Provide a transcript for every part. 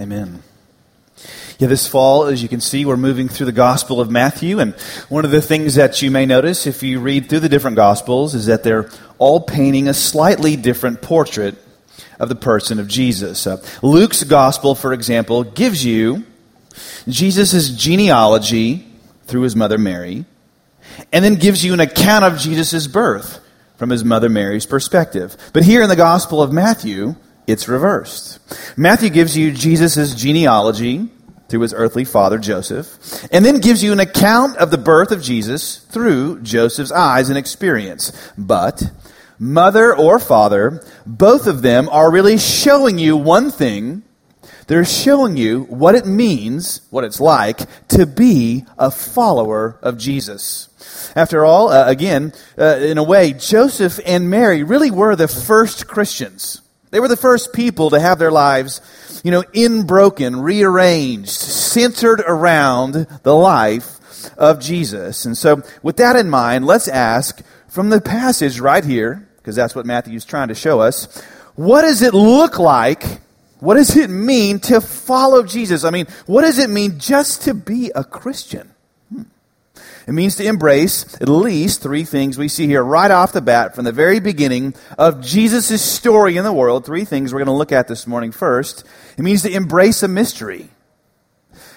Amen. Yeah, this fall, as you can see, we're moving through the Gospel of Matthew. And one of the things that you may notice if you read through the different Gospels is that they're all painting a slightly different portrait of the person of Jesus. Uh, Luke's Gospel, for example, gives you Jesus' genealogy through his mother Mary, and then gives you an account of Jesus' birth from his mother Mary's perspective. But here in the Gospel of Matthew, it's reversed. Matthew gives you Jesus' genealogy through his earthly father, Joseph, and then gives you an account of the birth of Jesus through Joseph's eyes and experience. But, mother or father, both of them are really showing you one thing. They're showing you what it means, what it's like to be a follower of Jesus. After all, uh, again, uh, in a way, Joseph and Mary really were the first Christians. They were the first people to have their lives, you know, in broken, rearranged, centered around the life of Jesus. And so, with that in mind, let's ask from the passage right here, because that's what Matthew's trying to show us, what does it look like? What does it mean to follow Jesus? I mean, what does it mean just to be a Christian? It means to embrace at least three things we see here right off the bat from the very beginning of Jesus' story in the world. Three things we're going to look at this morning first. It means to embrace a mystery,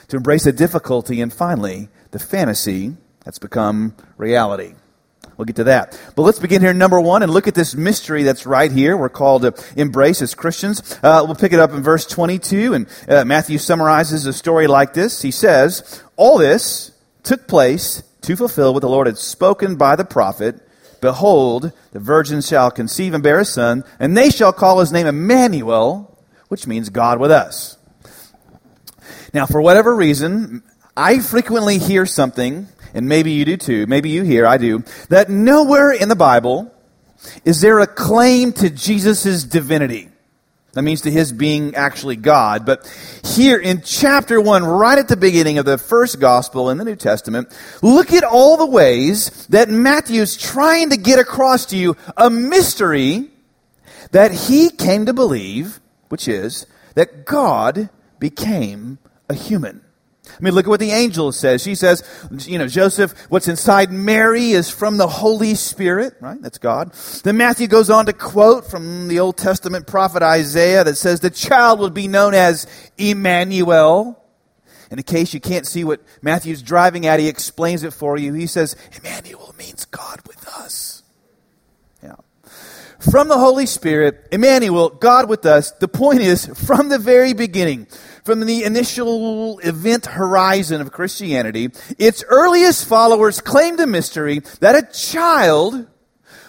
to embrace a difficulty, and finally, the fantasy that's become reality. We'll get to that. But let's begin here, number one, and look at this mystery that's right here. We're called to embrace as Christians. Uh, we'll pick it up in verse 22, and uh, Matthew summarizes the story like this. He says, All this took place to fulfill what the Lord had spoken by the prophet Behold, the virgin shall conceive and bear a son, and they shall call his name Emmanuel, which means God with us. Now, for whatever reason, I frequently hear something, and maybe you do too, maybe you hear, I do, that nowhere in the Bible is there a claim to Jesus' divinity. That means to his being actually God. But here in chapter 1, right at the beginning of the first gospel in the New Testament, look at all the ways that Matthew's trying to get across to you a mystery that he came to believe, which is that God became a human. I mean, look at what the angel says. She says, you know, Joseph, what's inside Mary is from the Holy Spirit, right? That's God. Then Matthew goes on to quote from the Old Testament prophet Isaiah that says, the child will be known as Emmanuel. And in case you can't see what Matthew's driving at, he explains it for you. He says, Emmanuel means God with us. Yeah. From the Holy Spirit, Emmanuel, God with us. The point is, from the very beginning, from the initial event horizon of Christianity, its earliest followers claimed a mystery that a child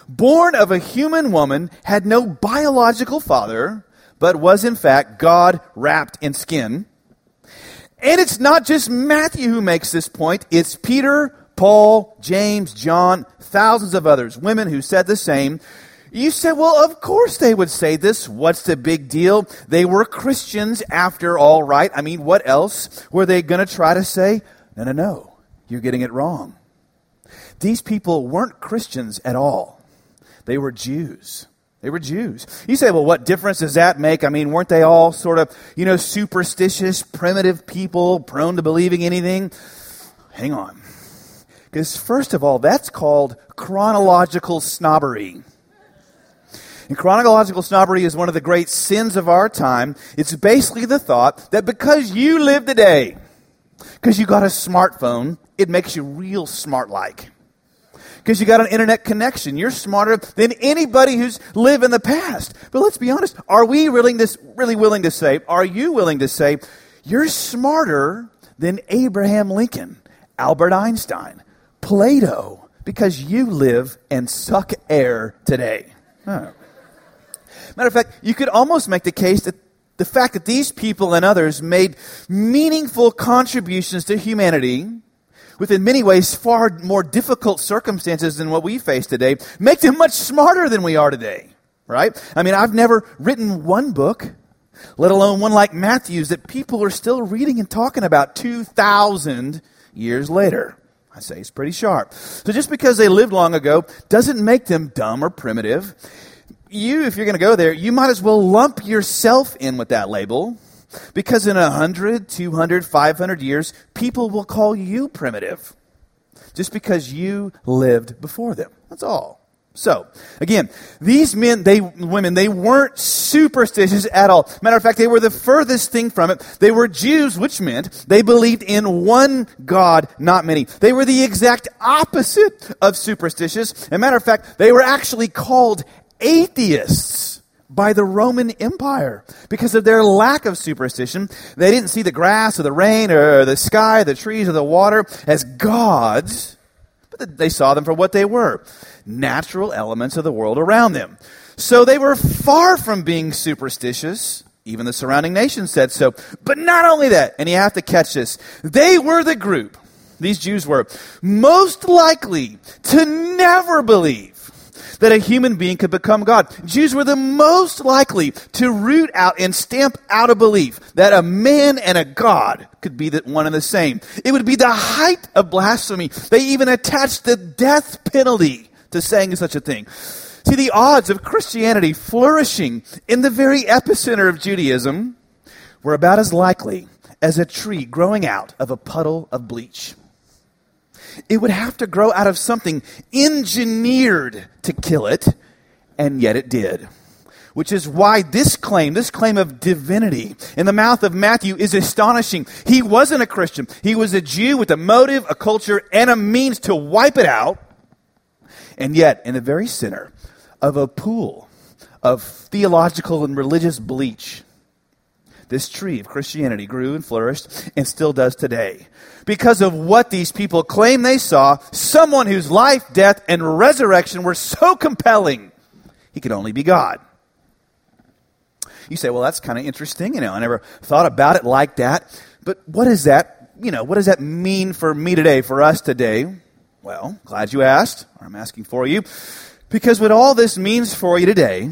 born of a human woman had no biological father, but was in fact God wrapped in skin. And it's not just Matthew who makes this point, it's Peter, Paul, James, John, thousands of others, women who said the same, you said, well, of course they would say this. What's the big deal? They were Christians after all, right? I mean, what else were they going to try to say? No, no, no. you're getting it wrong. These people weren't Christians at all, they were Jews. They were Jews. You say, well, what difference does that make? I mean, weren't they all sort of, you know, superstitious, primitive people, prone to believing anything? Hang on. Because, first of all, that's called chronological snobbery. And chronological snobbery is one of the great sins of our time. It's basically the thought that because you live today, because you got a smartphone, it makes you real smart like. Because you got an internet connection. You're smarter than anybody who's lived in the past. But let's be honest. Are we willing to, really willing to say, are you willing to say, you're smarter than Abraham Lincoln, Albert Einstein, Plato, because you live and suck air today? Matter of fact, you could almost make the case that the fact that these people and others made meaningful contributions to humanity within many ways far more difficult circumstances than what we face today make them much smarter than we are today right? I mean i've never written one book let alone one like matthew's that people are still reading and talking about 2000 years later. I say it's pretty sharp. So just because they lived long ago doesn't make them dumb or primitive you, if you're going to go there, you might as well lump yourself in with that label because in 100, 200, 500 years, people will call you primitive just because you lived before them. That's all. So, again, these men, they, women, they weren't superstitious at all. Matter of fact, they were the furthest thing from it. They were Jews, which meant they believed in one God, not many. They were the exact opposite of superstitious. As matter of fact, they were actually called atheists by the Roman Empire because of their lack of superstition. They didn't see the grass or the rain or the sky, the trees or the water as gods, but they saw them for what they were natural elements of the world around them. So they were far from being superstitious. Even the surrounding nations said so. But not only that, and you have to catch this, they were the group, these Jews were, most likely to never believe that a human being could become God. Jews were the most likely to root out and stamp out a belief that a man and a God could be the one and the same. It would be the height of blasphemy. They even attached the death penalty to saying such a thing. See, the odds of Christianity flourishing in the very epicenter of Judaism were about as likely as a tree growing out of a puddle of bleach. It would have to grow out of something engineered to kill it, and yet it did. Which is why this claim, this claim of divinity in the mouth of Matthew is astonishing. He wasn't a Christian. He was a Jew with a motive, a culture, and a means to wipe it out. And yet, in the very center of a pool of theological and religious bleach, this tree of Christianity grew and flourished and still does today. Because of what these people claim they saw, someone whose life, death, and resurrection were so compelling, he could only be God. You say, well, that's kind of interesting. You know, I never thought about it like that. But what does that, you know, what does that mean for me today, for us today? Well, glad you asked, I'm asking for you. Because what all this means for you today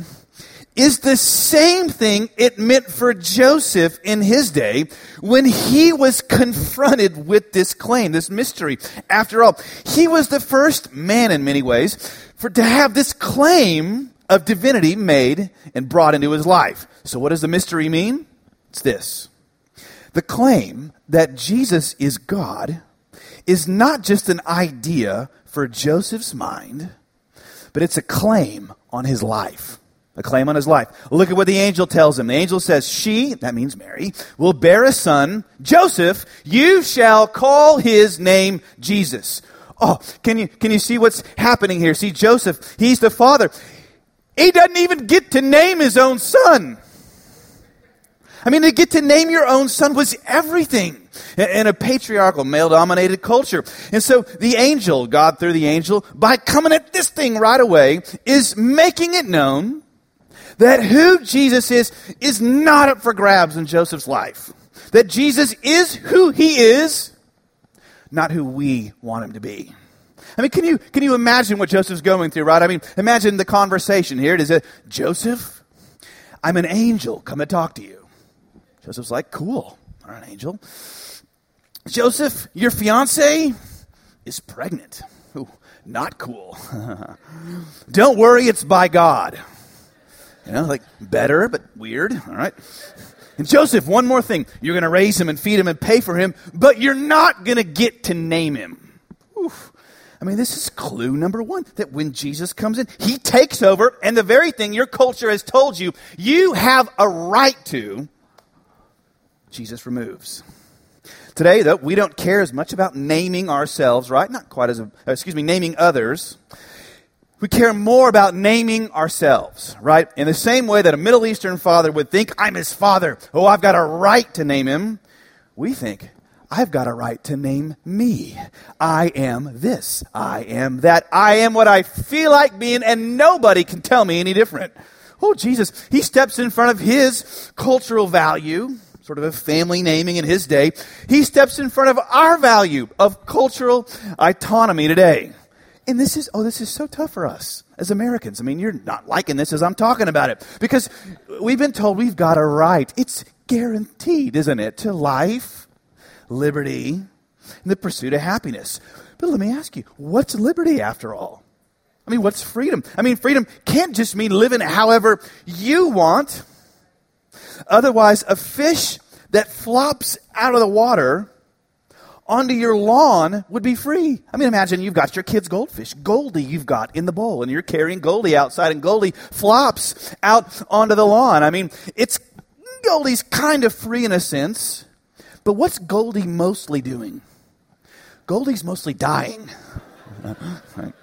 is the same thing it meant for Joseph in his day when he was confronted with this claim, this mystery. After all, he was the first man in many ways for to have this claim of divinity made and brought into his life. So what does the mystery mean? It's this. The claim that Jesus is God is not just an idea for Joseph's mind, but it's a claim on his life a claim on his life. Look at what the angel tells him. The angel says, She, that means Mary, will bear a son, Joseph, you shall call his name Jesus. Oh, can you, can you see what's happening here? See, Joseph, he's the father. He doesn't even get to name his own son. I mean, to get to name your own son was everything in a patriarchal, male dominated culture. And so the angel, God through the angel, by coming at this thing right away, is making it known that who Jesus is, is not up for grabs in Joseph's life. That Jesus is who he is, not who we want him to be. I mean, can you, can you imagine what Joseph's going through, right? I mean, imagine the conversation here. It is a, Joseph, I'm an angel. Come and talk to you. Joseph's like, cool. I'm an angel. Joseph, your fiance, is pregnant. Ooh, not cool. Don't worry, it's by God. You know, like better, but weird. All right. And Joseph, one more thing. You're going to raise him and feed him and pay for him, but you're not going to get to name him. Oof. I mean, this is clue number one that when Jesus comes in, he takes over, and the very thing your culture has told you you have a right to, Jesus removes. Today, though, we don't care as much about naming ourselves, right? Not quite as, a, excuse me, naming others. We care more about naming ourselves, right? In the same way that a Middle Eastern father would think, I'm his father. Oh, I've got a right to name him. We think, I've got a right to name me. I am this. I am that. I am what I feel like being, and nobody can tell me any different. Oh, Jesus, he steps in front of his cultural value sort of a family naming in his day, he steps in front of our value of cultural autonomy today. And this is, oh, this is so tough for us as Americans. I mean, you're not liking this as I'm talking about it because we've been told we've got a right. It's guaranteed, isn't it, to life, liberty, and the pursuit of happiness. But let me ask you, what's liberty after all? I mean, what's freedom? I mean, freedom can't just mean living however you want. Otherwise, a fish that flops out of the water onto your lawn would be free. I mean, imagine you've got your kid's goldfish, Goldie, you've got in the bowl, and you're carrying Goldie outside, and Goldie flops out onto the lawn. I mean, it's Goldie's kind of free in a sense, but what's Goldie mostly doing? Goldie's mostly dying. right.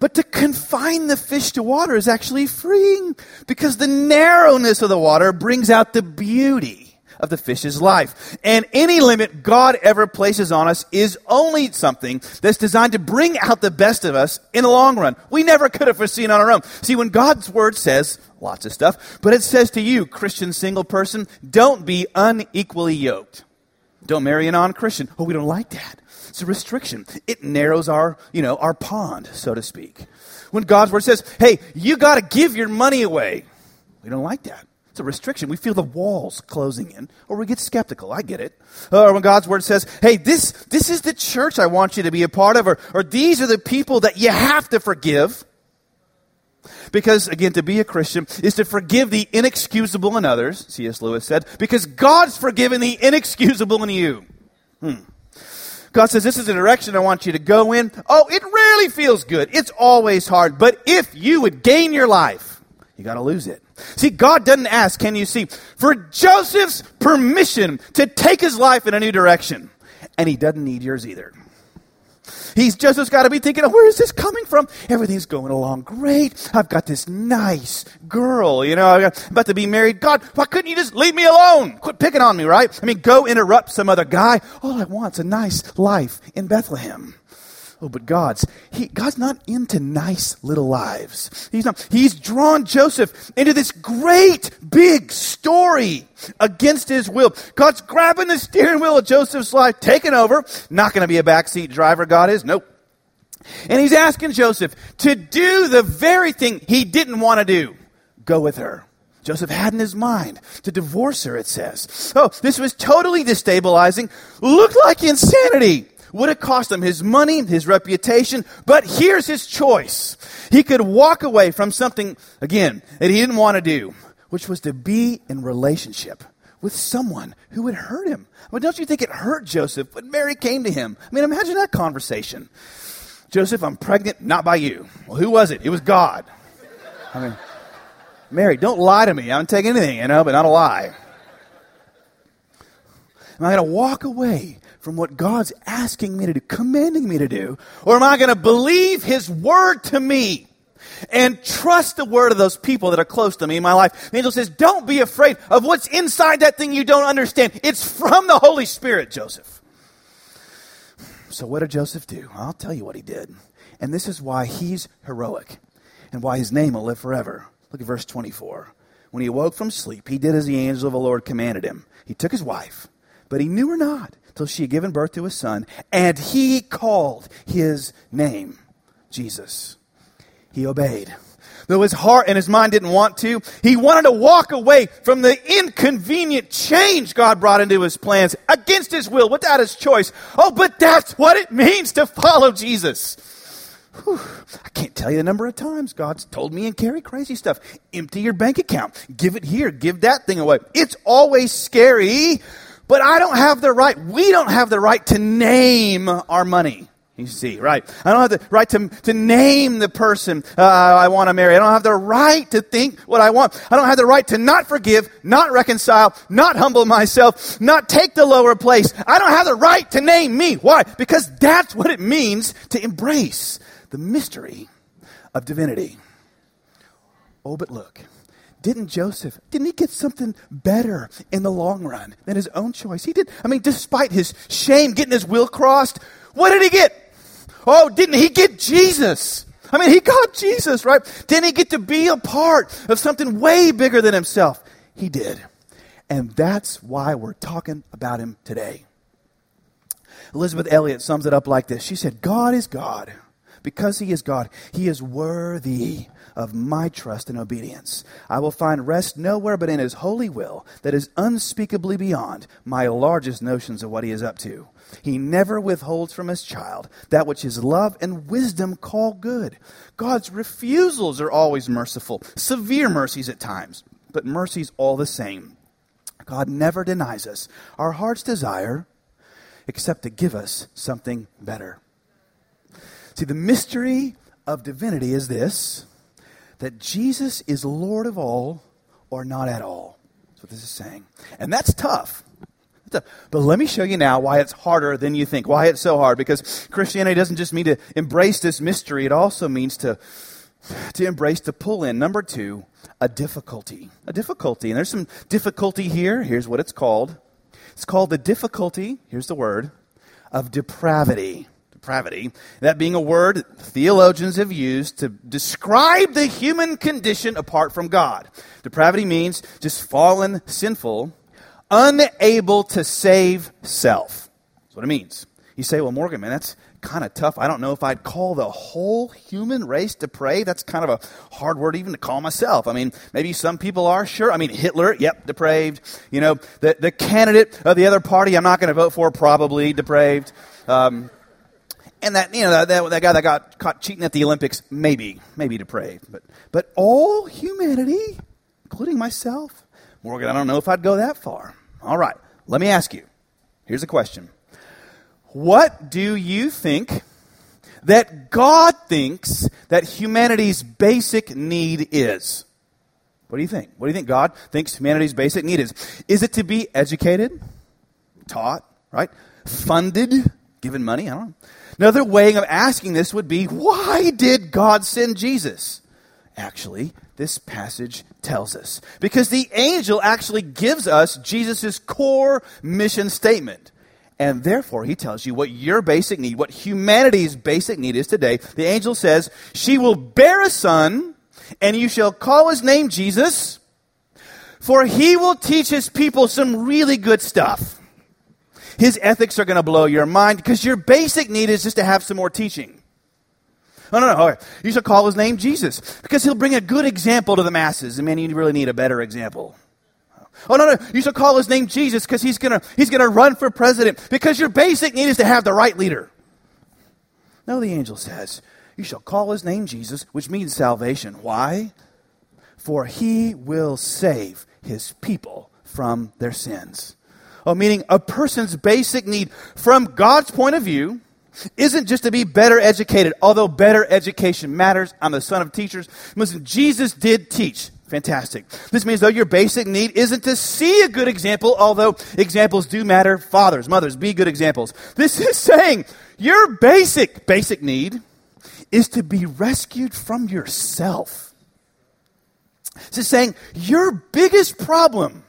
But to confine the fish to water is actually freeing because the narrowness of the water brings out the beauty of the fish's life. And any limit God ever places on us is only something that's designed to bring out the best of us in the long run. We never could have foreseen on our own. See, when God's word says lots of stuff, but it says to you, Christian single person, don't be unequally yoked. Don't marry a non-Christian. Oh, we don't like that. It's a restriction. It narrows our, you know, our pond, so to speak. When God's word says, hey, you got to give your money away, we don't like that. It's a restriction. We feel the walls closing in, or we get skeptical. I get it. Or when God's word says, hey, this, this is the church I want you to be a part of, or, or these are the people that you have to forgive. Because, again, to be a Christian is to forgive the inexcusable in others, C.S. Lewis said, because God's forgiven the inexcusable in you. Hmm. God says, This is the direction I want you to go in. Oh, it really feels good. It's always hard. But if you would gain your life, you got to lose it. See, God doesn't ask, can you see, for Joseph's permission to take his life in a new direction. And he doesn't need yours either. He's has got to be thinking, oh, where is this coming from? Everything's going along great. I've got this nice girl, you know, I'm about to be married. God, why couldn't you just leave me alone? Quit picking on me, right? I mean, go interrupt some other guy. All I want's a nice life in Bethlehem. Oh, but God's he, God's not into nice little lives. He's not. He's drawn Joseph into this great big story against his will. God's grabbing the steering wheel of Joseph's life, taking over. Not going to be a backseat driver. God is nope. And he's asking Joseph to do the very thing he didn't want to do. Go with her. Joseph had in his mind to divorce her, it says. Oh, this was totally destabilizing. Looked like insanity would have cost him his money, his reputation, but here's his choice. He could walk away from something, again, that he didn't want to do, which was to be in relationship with someone who would hurt him. Well, don't you think it hurt Joseph when Mary came to him? I mean, imagine that conversation. Joseph, I'm pregnant, not by you. Well, who was it? It was God. I mean, Mary, don't lie to me. I don't take anything, you know, but not a lie. Am I going to walk away from what God's asking me to do, commanding me to do? Or am I going to believe His word to me and trust the word of those people that are close to me in my life? The angel says, Don't be afraid of what's inside that thing you don't understand. It's from the Holy Spirit, Joseph. So, what did Joseph do? I'll tell you what he did. And this is why he's heroic and why his name will live forever. Look at verse 24. When he awoke from sleep, he did as the angel of the Lord commanded him. He took his wife, but he knew her not till she had given birth to a son, and he called his name Jesus. He obeyed. though his heart and his mind didn't want to. He wanted to walk away from the inconvenient change God brought into his plans against his will, without his choice. Oh, but that's what it means to follow Jesus. Whew. I can't tell you the number of times God's told me and Carrie crazy stuff. Empty your bank account. Give it here. Give that thing away. It's always scary, but I don't have the right, we don't have the right to name our money. You see, right? I don't have the right to, to name the person uh, I want to marry. I don't have the right to think what I want. I don't have the right to not forgive, not reconcile, not humble myself, not take the lower place. I don't have the right to name me. Why? Because that's what it means to embrace the mystery of divinity. Oh, but look, didn't Joseph, didn't he get something better in the long run than his own choice? He did. I mean, despite his shame, getting his will crossed, what did he get? Oh, didn't he get Jesus? I mean, he got Jesus, right? Didn't he get to be a part of something way bigger than himself? He did. And that's why we're talking about him today. Elisabeth Elliot sums it up like this She said, God is God because he is God, he is worthy of my trust and obedience. I will find rest nowhere but in his holy will that is unspeakably beyond my largest notions of what he is up to. He never withholds from his child that which his love and wisdom call good. God's refusals are always merciful, severe mercies at times, but mercies all the same. God never denies us our heart's desire except to give us something better. See, the mystery of divinity is this that Jesus is Lord of all or not at all. That's what this is saying. And that's tough. But let me show you now why it's harder than you think. Why it's so hard. Because Christianity doesn't just mean to embrace this mystery, it also means to, to embrace, to pull in. Number two, a difficulty. A difficulty. And there's some difficulty here. Here's what it's called it's called the difficulty, here's the word, of depravity depravity, that being a word theologians have used to describe the human condition apart from God. Depravity means just fallen, sinful, unable to save self. That's what it means. You say, well, Morgan, man, that's kind of tough. I don't know if I'd call the whole human race depraved. That's kind of a hard word even to call myself. I mean, maybe some people are, sure. I mean, Hitler, yep, depraved. You know, the, the candidate of the other party I'm not going to vote for, probably depraved. Um, and that you know that, that, that, guy that got caught cheating at the Olympics, maybe maybe depraved, but but all humanity, including myself, Morgan, I don't know if I'd go that far. All right, let me ask you. Here's a question: What do you think that God thinks that humanity's basic need is? What do you think? What do you think God thinks humanity's basic need is? Is it to be educated, taught, right? Funded, given money? I don't know Another way of asking this would be why did God send Jesus? Actually, this passage tells us. Because the angel actually gives us Jesus' core mission statement. And therefore, he tells you what your basic need, what humanity's basic need is today. The angel says, She will bear a son, and you shall call his name Jesus, for he will teach his people some really good stuff. His ethics are going to blow your mind because your basic need is just to have some more teaching. No, no, no. You should call his name Jesus because he'll bring a good example to the masses. And man, you really need a better example. Oh no, no! You should call his name Jesus because he's gonna he's gonna run for president because your basic need is to have the right leader. No, the angel says you shall call his name Jesus, which means salvation. Why? For he will save his people from their sins. Oh, meaning a person's basic need from God's point of view isn't just to be better educated, although better education matters. I'm the son of teachers. Listen, Jesus did teach. Fantastic. This means though your basic need isn't to see a good example, although examples do matter. Fathers, mothers, be good examples. This is saying your basic, basic need is to be rescued from yourself. This is saying your biggest problem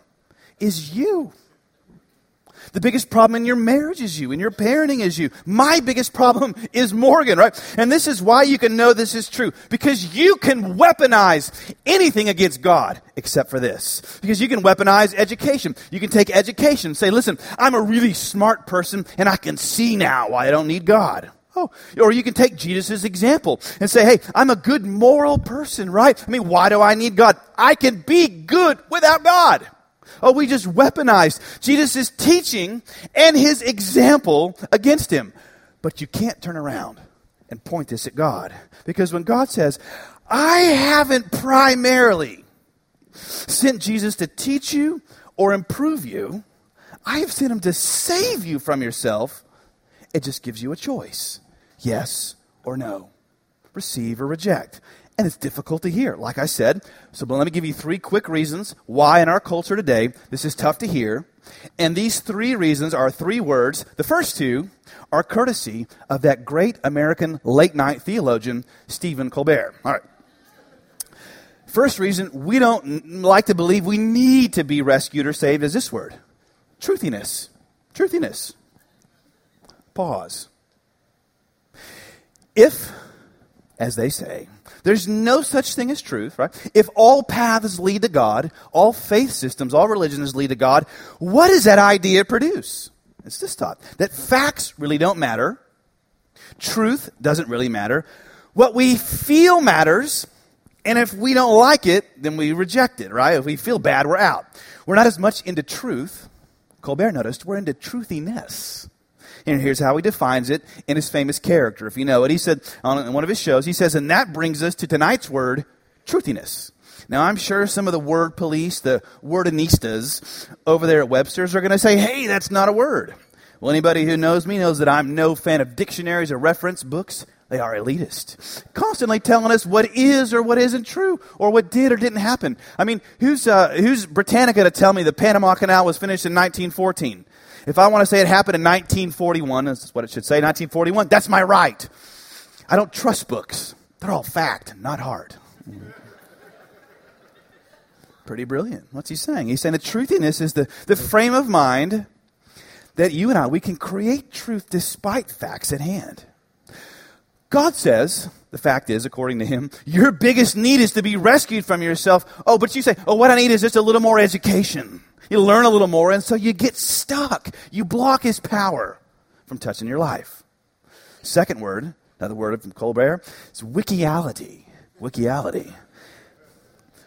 is you. The biggest problem in your marriage is you, in your parenting is you. My biggest problem is Morgan, right? And this is why you can know this is true. Because you can weaponize anything against God except for this. Because you can weaponize education. You can take education say, listen, I'm a really smart person and I can see now why I don't need God. Oh, or you can take Jesus' example and say, hey, I'm a good moral person, right? I mean, why do I need God? I can be good without God. Oh, we just weaponized Jesus' teaching and his example against him. But you can't turn around and point this at God. Because when God says, I haven't primarily sent Jesus to teach you or improve you, I have sent him to save you from yourself, it just gives you a choice yes or no, receive or reject. And it's difficult to hear, like I said. So but let me give you three quick reasons why in our culture today this is tough to hear. And these three reasons are three words. The first two are courtesy of that great American late night theologian, Stephen Colbert. All right. First reason we don't like to believe we need to be rescued or saved is this word truthiness. Truthiness. Pause. If, as they say, there's no such thing as truth, right? If all paths lead to God, all faith systems, all religions lead to God, what does that idea produce? It's this thought that facts really don't matter, truth doesn't really matter. What we feel matters, and if we don't like it, then we reject it, right? If we feel bad, we're out. We're not as much into truth. Colbert noticed we're into truthiness. And here's how he defines it in his famous character. If you know it, he said on one of his shows, he says, and that brings us to tonight's word, truthiness. Now, I'm sure some of the word police, the wordinistas over there at Webster's are going to say, hey, that's not a word. Well, anybody who knows me knows that I'm no fan of dictionaries or reference books. They are elitist, constantly telling us what is or what isn't true, or what did or didn't happen. I mean, who's uh, who's Britannica to tell me the Panama Canal was finished in 1914? If I want to say it happened in 1941, that's what it should say, 1941, that's my right. I don't trust books. They're all fact, not heart. Mm. Pretty brilliant. What's he saying? He's saying the truthiness is the, the frame of mind that you and I, we can create truth despite facts at hand. God says, the fact is, according to him, your biggest need is to be rescued from yourself. Oh, but you say, oh, what I need is just a little more education. You learn a little more, and so you get stuck. You block his power from touching your life. Second word, another word from Colbert, is wikiality. Wikiality.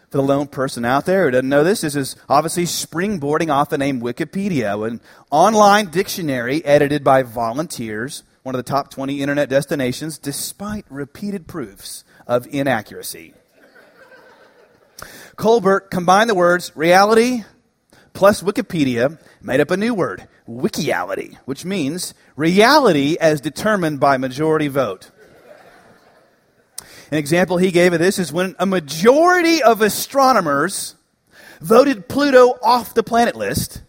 For the lone person out there who doesn't know this, this is obviously springboarding off the name Wikipedia, an online dictionary edited by volunteers, one of the top 20 internet destinations, despite repeated proofs of inaccuracy. Colbert combined the words reality, plus Wikipedia made up a new word, wikiality, which means reality as determined by majority vote. An example he gave of this is when a majority of astronomers voted Pluto off the planet list,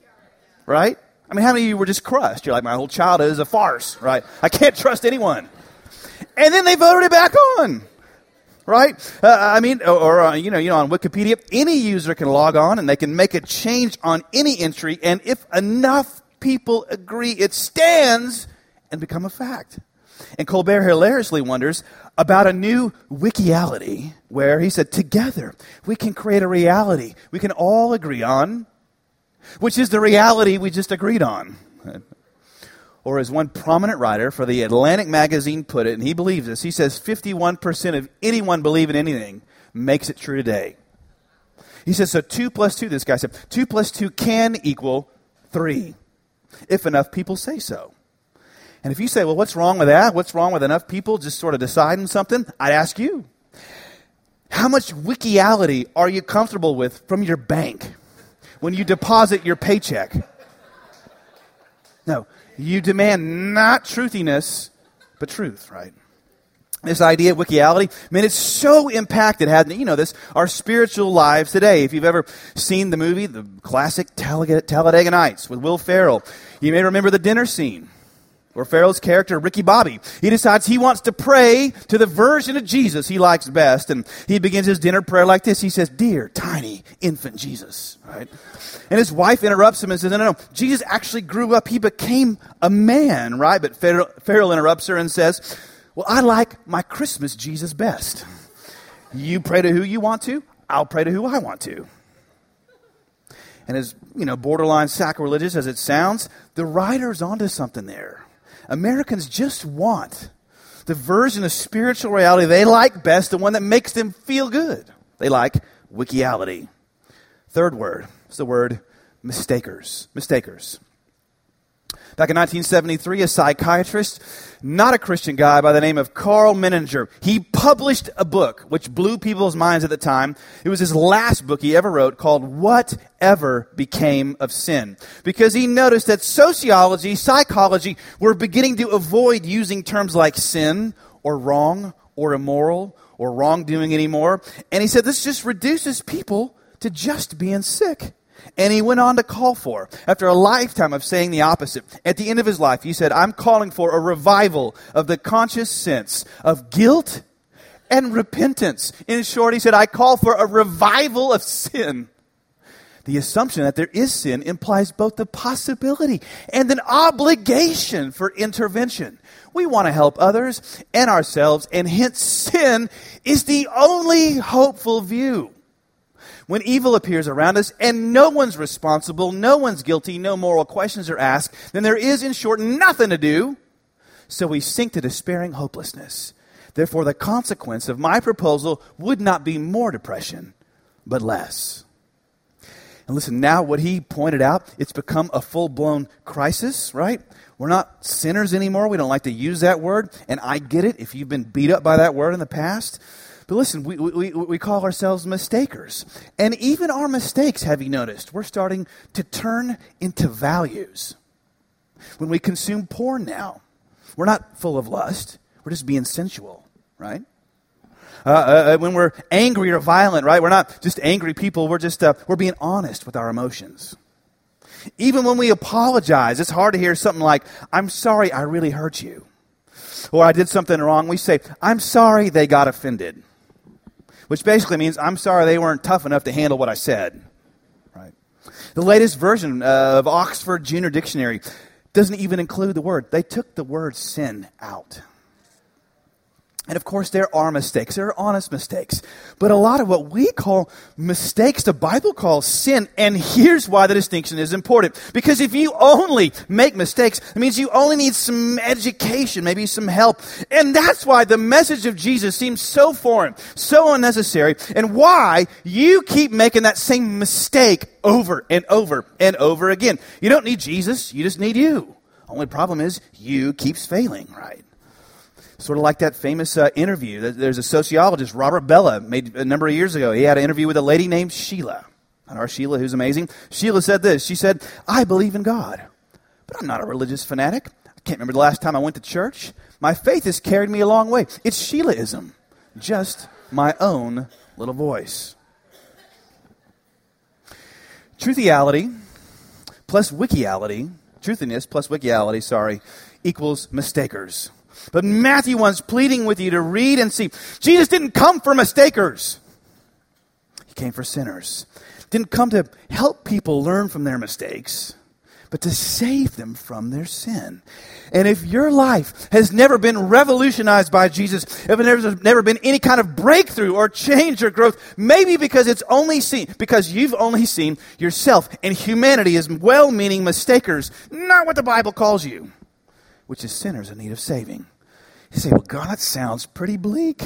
right? I mean, how many of you were just crushed? You're like, my whole childhood is a farce, right? I can't trust anyone. And then they voted it back on right? Uh, I mean, or, or uh, you know, you know, on Wikipedia, any user can log on and they can make a change on any entry, and if enough people agree, it stands and become a fact. And Colbert hilariously wonders about a new wikiality where he said, together we can create a reality we can all agree on, which is the reality we just agreed on. Or as one prominent writer for the Atlantic magazine put it, and he believes this, he says 51% of anyone believing anything makes it true today. He says, so 2 plus 2, this guy said, 2 plus 2 can equal 3, if enough people say so. And if you say, well, what's wrong with that? What's wrong with enough people just sort of deciding something? I'd ask you, how much wikiality are you comfortable with from your bank when you deposit your paycheck? No, you demand not truthiness, but truth, right? This idea of wikiality, I mean, it's so impacted, hasn't it? You know this, our spiritual lives today. If you've ever seen the movie, the classic Talladega Nights with Will Ferrell, you may remember the dinner scene where Ferrell's character, Ricky Bobby, he decides he wants to pray to the version of Jesus he likes best. And he begins his dinner prayer like this. He says, Dear, tiny, infant Jesus, right? And his wife interrupts him and says, No, no, no. Jesus actually grew up. He became a man, right? But Pharaoh interrupts her and says, Well, I like my Christmas Jesus best. You pray to who you want to, I'll pray to who I want to. And as, you know, borderline sacrilegious as it sounds, the writer's onto something there. Americans just want the version of spiritual reality they like best, the one that makes them feel good. They like wikiality. Third word is the word mistakers. Mistakers. Back in 1973, a psychiatrist, not a Christian guy by the name of Karl Menninger, he published a book which blew people's minds at the time. It was his last book he ever wrote called Whatever Became of Sin. Because he noticed that sociology, psychology were beginning to avoid using terms like sin or wrong or immoral or wrongdoing anymore. And he said this just reduces people to just being sick. And he went on to call for, after a lifetime of saying the opposite, at the end of his life, he said, I'm calling for a revival of the conscious sense of guilt and repentance. In short, he said, I call for a revival of sin. The assumption that there is sin implies both the possibility and an obligation for intervention. We want to help others and ourselves, and hence sin is the only hopeful view when evil appears around us and no one's responsible, no one's guilty, no moral questions are asked, then there is, in short, nothing to do. So we sink to despairing hopelessness. Therefore, the consequence of my proposal would not be more depression, but less. And listen, now what he pointed out, it's become a full blown crisis, right? We're not sinners anymore. We don't like to use that word. And I get it if you've been beat up by that word in the past. But listen, we, we, we call ourselves mistakers. And even our mistakes, have you noticed, we're starting to turn into values. When we consume porn now, we're not full of lust, we're just being sensual, right? Uh, uh, uh, when we're angry or violent, right? We're not just angry people. We're just uh, we're being honest with our emotions. Even when we apologize, it's hard to hear something like, "I'm sorry, I really hurt you," or "I did something wrong." We say, "I'm sorry, they got offended." Which basically means I'm sorry they weren't tough enough to handle what I said. Right? The latest version of Oxford Junior Dictionary doesn't even include the word. They took the word sin out. And of course, there are mistakes. There are honest mistakes. But a lot of what we call mistakes, the Bible calls sin. And here's why the distinction is important. Because if you only make mistakes, it means you only need some education, maybe some help. And that's why the message of Jesus seems so foreign, so unnecessary, and why you keep making that same mistake over and over and over again. You don't need Jesus, you just need you. Only problem is you keeps failing, right? Sort of like that famous uh, interview. There's a sociologist, Robert Bellah, made a number of years ago. He had an interview with a lady named Sheila. Our Sheila, who's amazing. Sheila said this. She said, I believe in God, but I'm not a religious fanatic. I can't remember the last time I went to church. My faith has carried me a long way. It's Sheilaism, just my own little voice. Truthiality plus wikiality, truthiness plus wikiality, sorry, equals mistakers. But Matthew wants pleading with you to read and see. Jesus didn't come for mistakers. He came for sinners. Didn't come to help people learn from their mistakes, but to save them from their sin. And if your life has never been revolutionized by Jesus, if there's never been any kind of breakthrough or change or growth, maybe because it's only seen, because you've only seen yourself and humanity as well meaning mistakers, not what the Bible calls you, which is sinners in need of saving. You say, well, God, that sounds pretty bleak.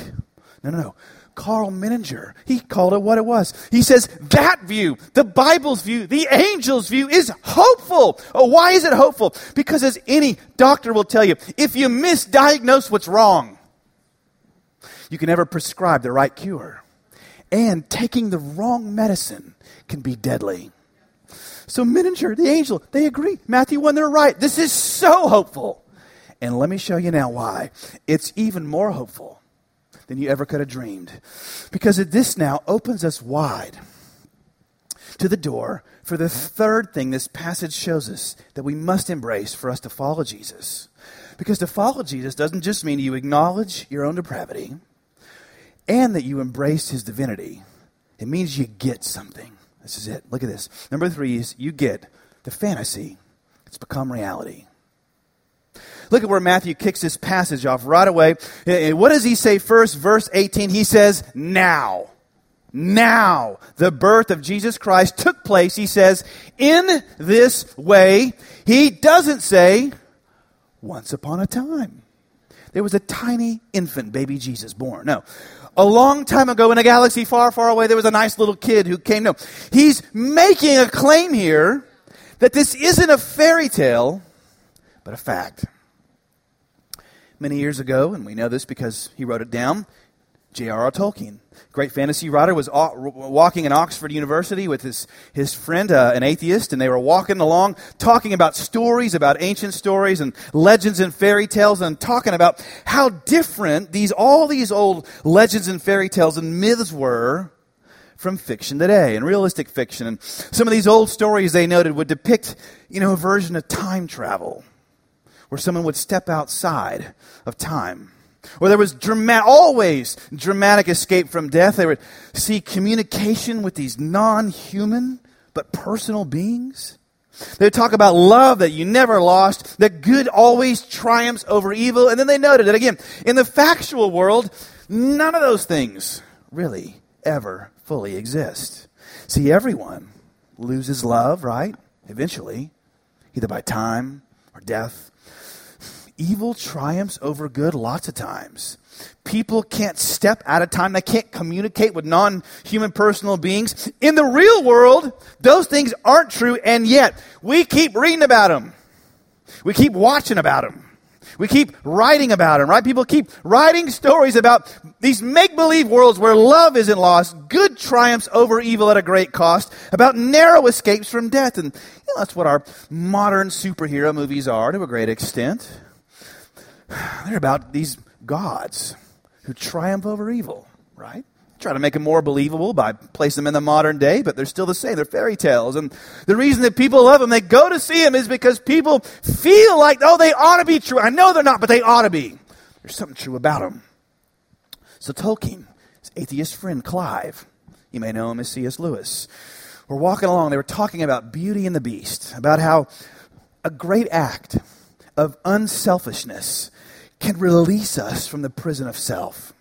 No, no, no. Karl Menninger, he called it what it was. He says that view, the Bible's view, the angel's view is hopeful. Oh, why is it hopeful? Because as any doctor will tell you, if you misdiagnose what's wrong, you can never prescribe the right cure. And taking the wrong medicine can be deadly. So Menninger, the angel, they agree. Matthew 1, they're right. This is so hopeful. And let me show you now why. It's even more hopeful than you ever could have dreamed. Because this now opens us wide to the door for the third thing this passage shows us that we must embrace for us to follow Jesus. Because to follow Jesus doesn't just mean you acknowledge your own depravity and that you embrace his divinity. It means you get something. This is it. Look at this. Number three is you get the fantasy. It's become reality. Look at where Matthew kicks this passage off right away. Eh, eh, what does he say first? Verse 18, he says, Now. Now, the birth of Jesus Christ took place, he says, in this way. He doesn't say, once upon a time. there was a tiny infant baby Jesus born. No. A long time ago in a galaxy far, far away, there was a nice little kid who came. No. He's making a claim here that this isn't a fairy tale, but a fact. Many years ago, and we know this because he wrote it down, J.R.R. Tolkien, great fantasy writer, was walking in Oxford University with his, his friend, uh, an atheist, and they were walking along talking about stories, about ancient stories and legends and fairy tales, and talking about how different these, all these old legends and fairy tales and myths were from fiction today and realistic fiction. And some of these old stories they noted would depict, you know, a version of time travel where someone would step outside of time or there was always dramatic escape from death. They would see communication with these non human but personal beings. They would talk about love that you never lost, that good always triumphs over evil. And then they noted that again, in the factual world, none of those things really ever fully exist. See, everyone loses love, right? Eventually, either by time or death evil triumphs over good lots of times. People can't step out of time. They can't communicate with non human personal beings. In the real world, those things aren't true, and yet we keep reading about them. We keep watching about them. We keep writing about them, right? People keep writing stories about these make believe worlds where love isn't lost, good triumphs over evil at a great cost, about narrow escapes from death. And you know, that's what our modern superhero movies are to a great extent. They're about these gods who triumph over evil, right? Try to make them more believable by placing them in the modern day, but they're still the same. They're fairy tales. And the reason that people love them, they go to see them, is because people feel like, oh, they ought to be true. I know they're not, but they ought to be. There's something true about them. So Tolkien, his atheist friend Clive, you may know him as C.S. Lewis, were walking along. They were talking about Beauty and the Beast, about how a great act of unselfishness can release us from the prison of self.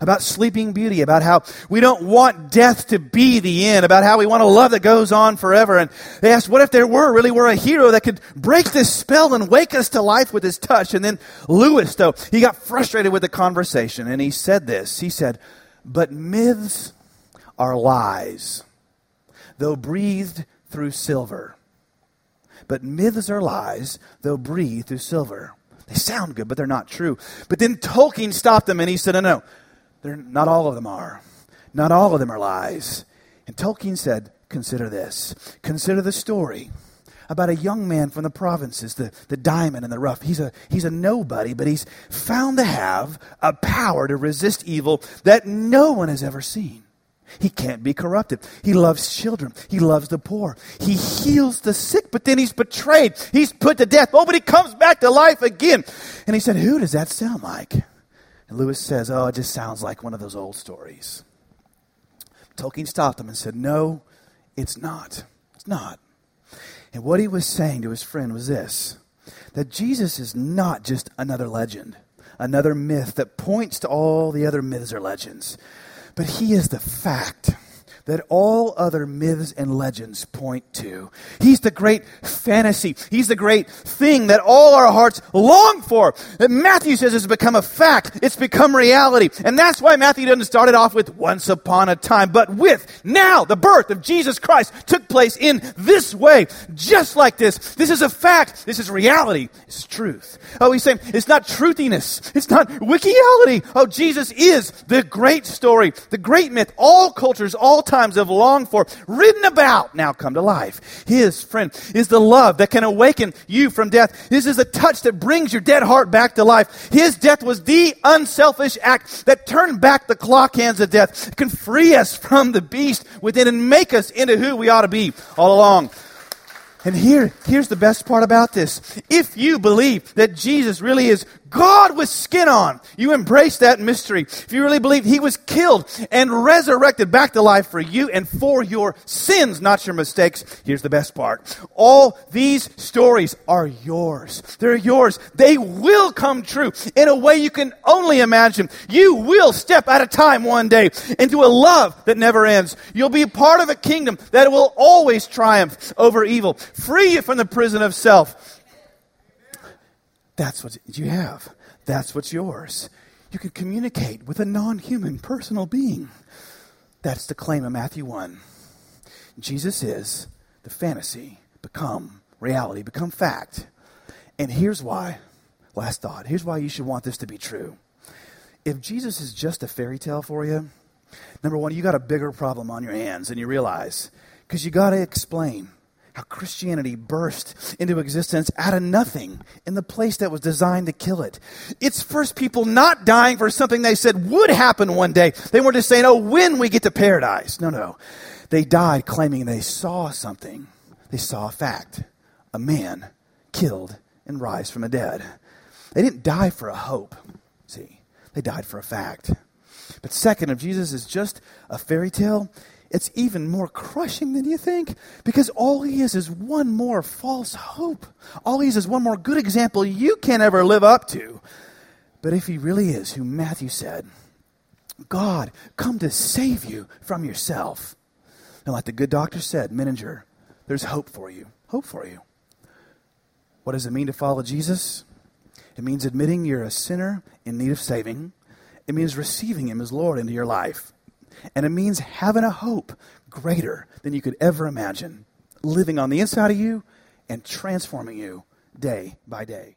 About sleeping beauty, about how we don't want death to be the end, about how we want a love that goes on forever. And they asked, what if there were, really were a hero that could break this spell and wake us to life with his touch? And then Lewis, though, he got frustrated with the conversation and he said this. He said, but myths are lies, though breathed through silver. But myths are lies, though breathed through silver. They sound good, but they're not true. But then Tolkien stopped them and he said, No, no, they're, not all of them are. Not all of them are lies. And Tolkien said, Consider this. Consider the story about a young man from the provinces, the, the diamond and the rough. He's a, he's a nobody, but he's found to have a power to resist evil that no one has ever seen. He can't be corrupted. He loves children. He loves the poor. He heals the sick, but then he's betrayed. He's put to death. Oh, but he comes back to life again. And he said, Who does that sound like? And Lewis says, Oh, it just sounds like one of those old stories. Tolkien stopped him and said, No, it's not. It's not. And what he was saying to his friend was this that Jesus is not just another legend, another myth that points to all the other myths or legends. But he is the fact that all other myths and legends point to. He's the great fantasy. He's the great thing that all our hearts long for. That Matthew says has become a fact. It's become reality. And that's why Matthew doesn't start it off with once upon a time, but with now the birth of Jesus Christ took place in this way, just like this. This is a fact. This is reality. It's truth. Oh, he's saying it's not truthiness. It's not wikiality. Oh, Jesus is the great story, the great myth. All cultures, all times have longed for, written about, now come to life. His friend is the love that can awaken you from death. This is a touch that brings your dead heart back to life. His death was the unselfish act that turned back the clock hands of death. It can free us from the beast within and make us into who we ought to be all along. And here, here's the best part about this. If you believe that Jesus really is God with skin on. You embrace that mystery. If you really believe he was killed and resurrected back to life for you and for your sins, not your mistakes, here's the best part. All these stories are yours. They're yours. They will come true in a way you can only imagine. You will step out of time one day into a love that never ends. You'll be part of a kingdom that will always triumph over evil, free you from the prison of self that's what you have. That's what's yours. You can communicate with a non human personal being. That's the claim of Matthew 1. Jesus is the fantasy become reality, become fact. And here's why. Last thought. Here's why you should want this to be true. If Jesus is just a fairy tale for you, number one, you got a bigger problem on your hands than you realize. Because you got to explain how Christianity burst into existence out of nothing in the place that was designed to kill it. It's first people not dying for something they said would happen one day. They weren't just saying, oh, when we get to paradise. No, no. They died claiming they saw something. They saw a fact. A man killed and rise from the dead. They didn't die for a hope. See, they died for a fact. But second, if Jesus is just a fairy tale, it's even more crushing than you think because all he is is one more false hope. All he is is one more good example you can't ever live up to. But if he really is who Matthew said, God, come to save you from yourself. And like the good doctor said, Menninger, there's hope for you. Hope for you. What does it mean to follow Jesus? It means admitting you're a sinner in need of saving. It means receiving him as Lord into your life. And it means having a hope greater than you could ever imagine, living on the inside of you and transforming you day by day.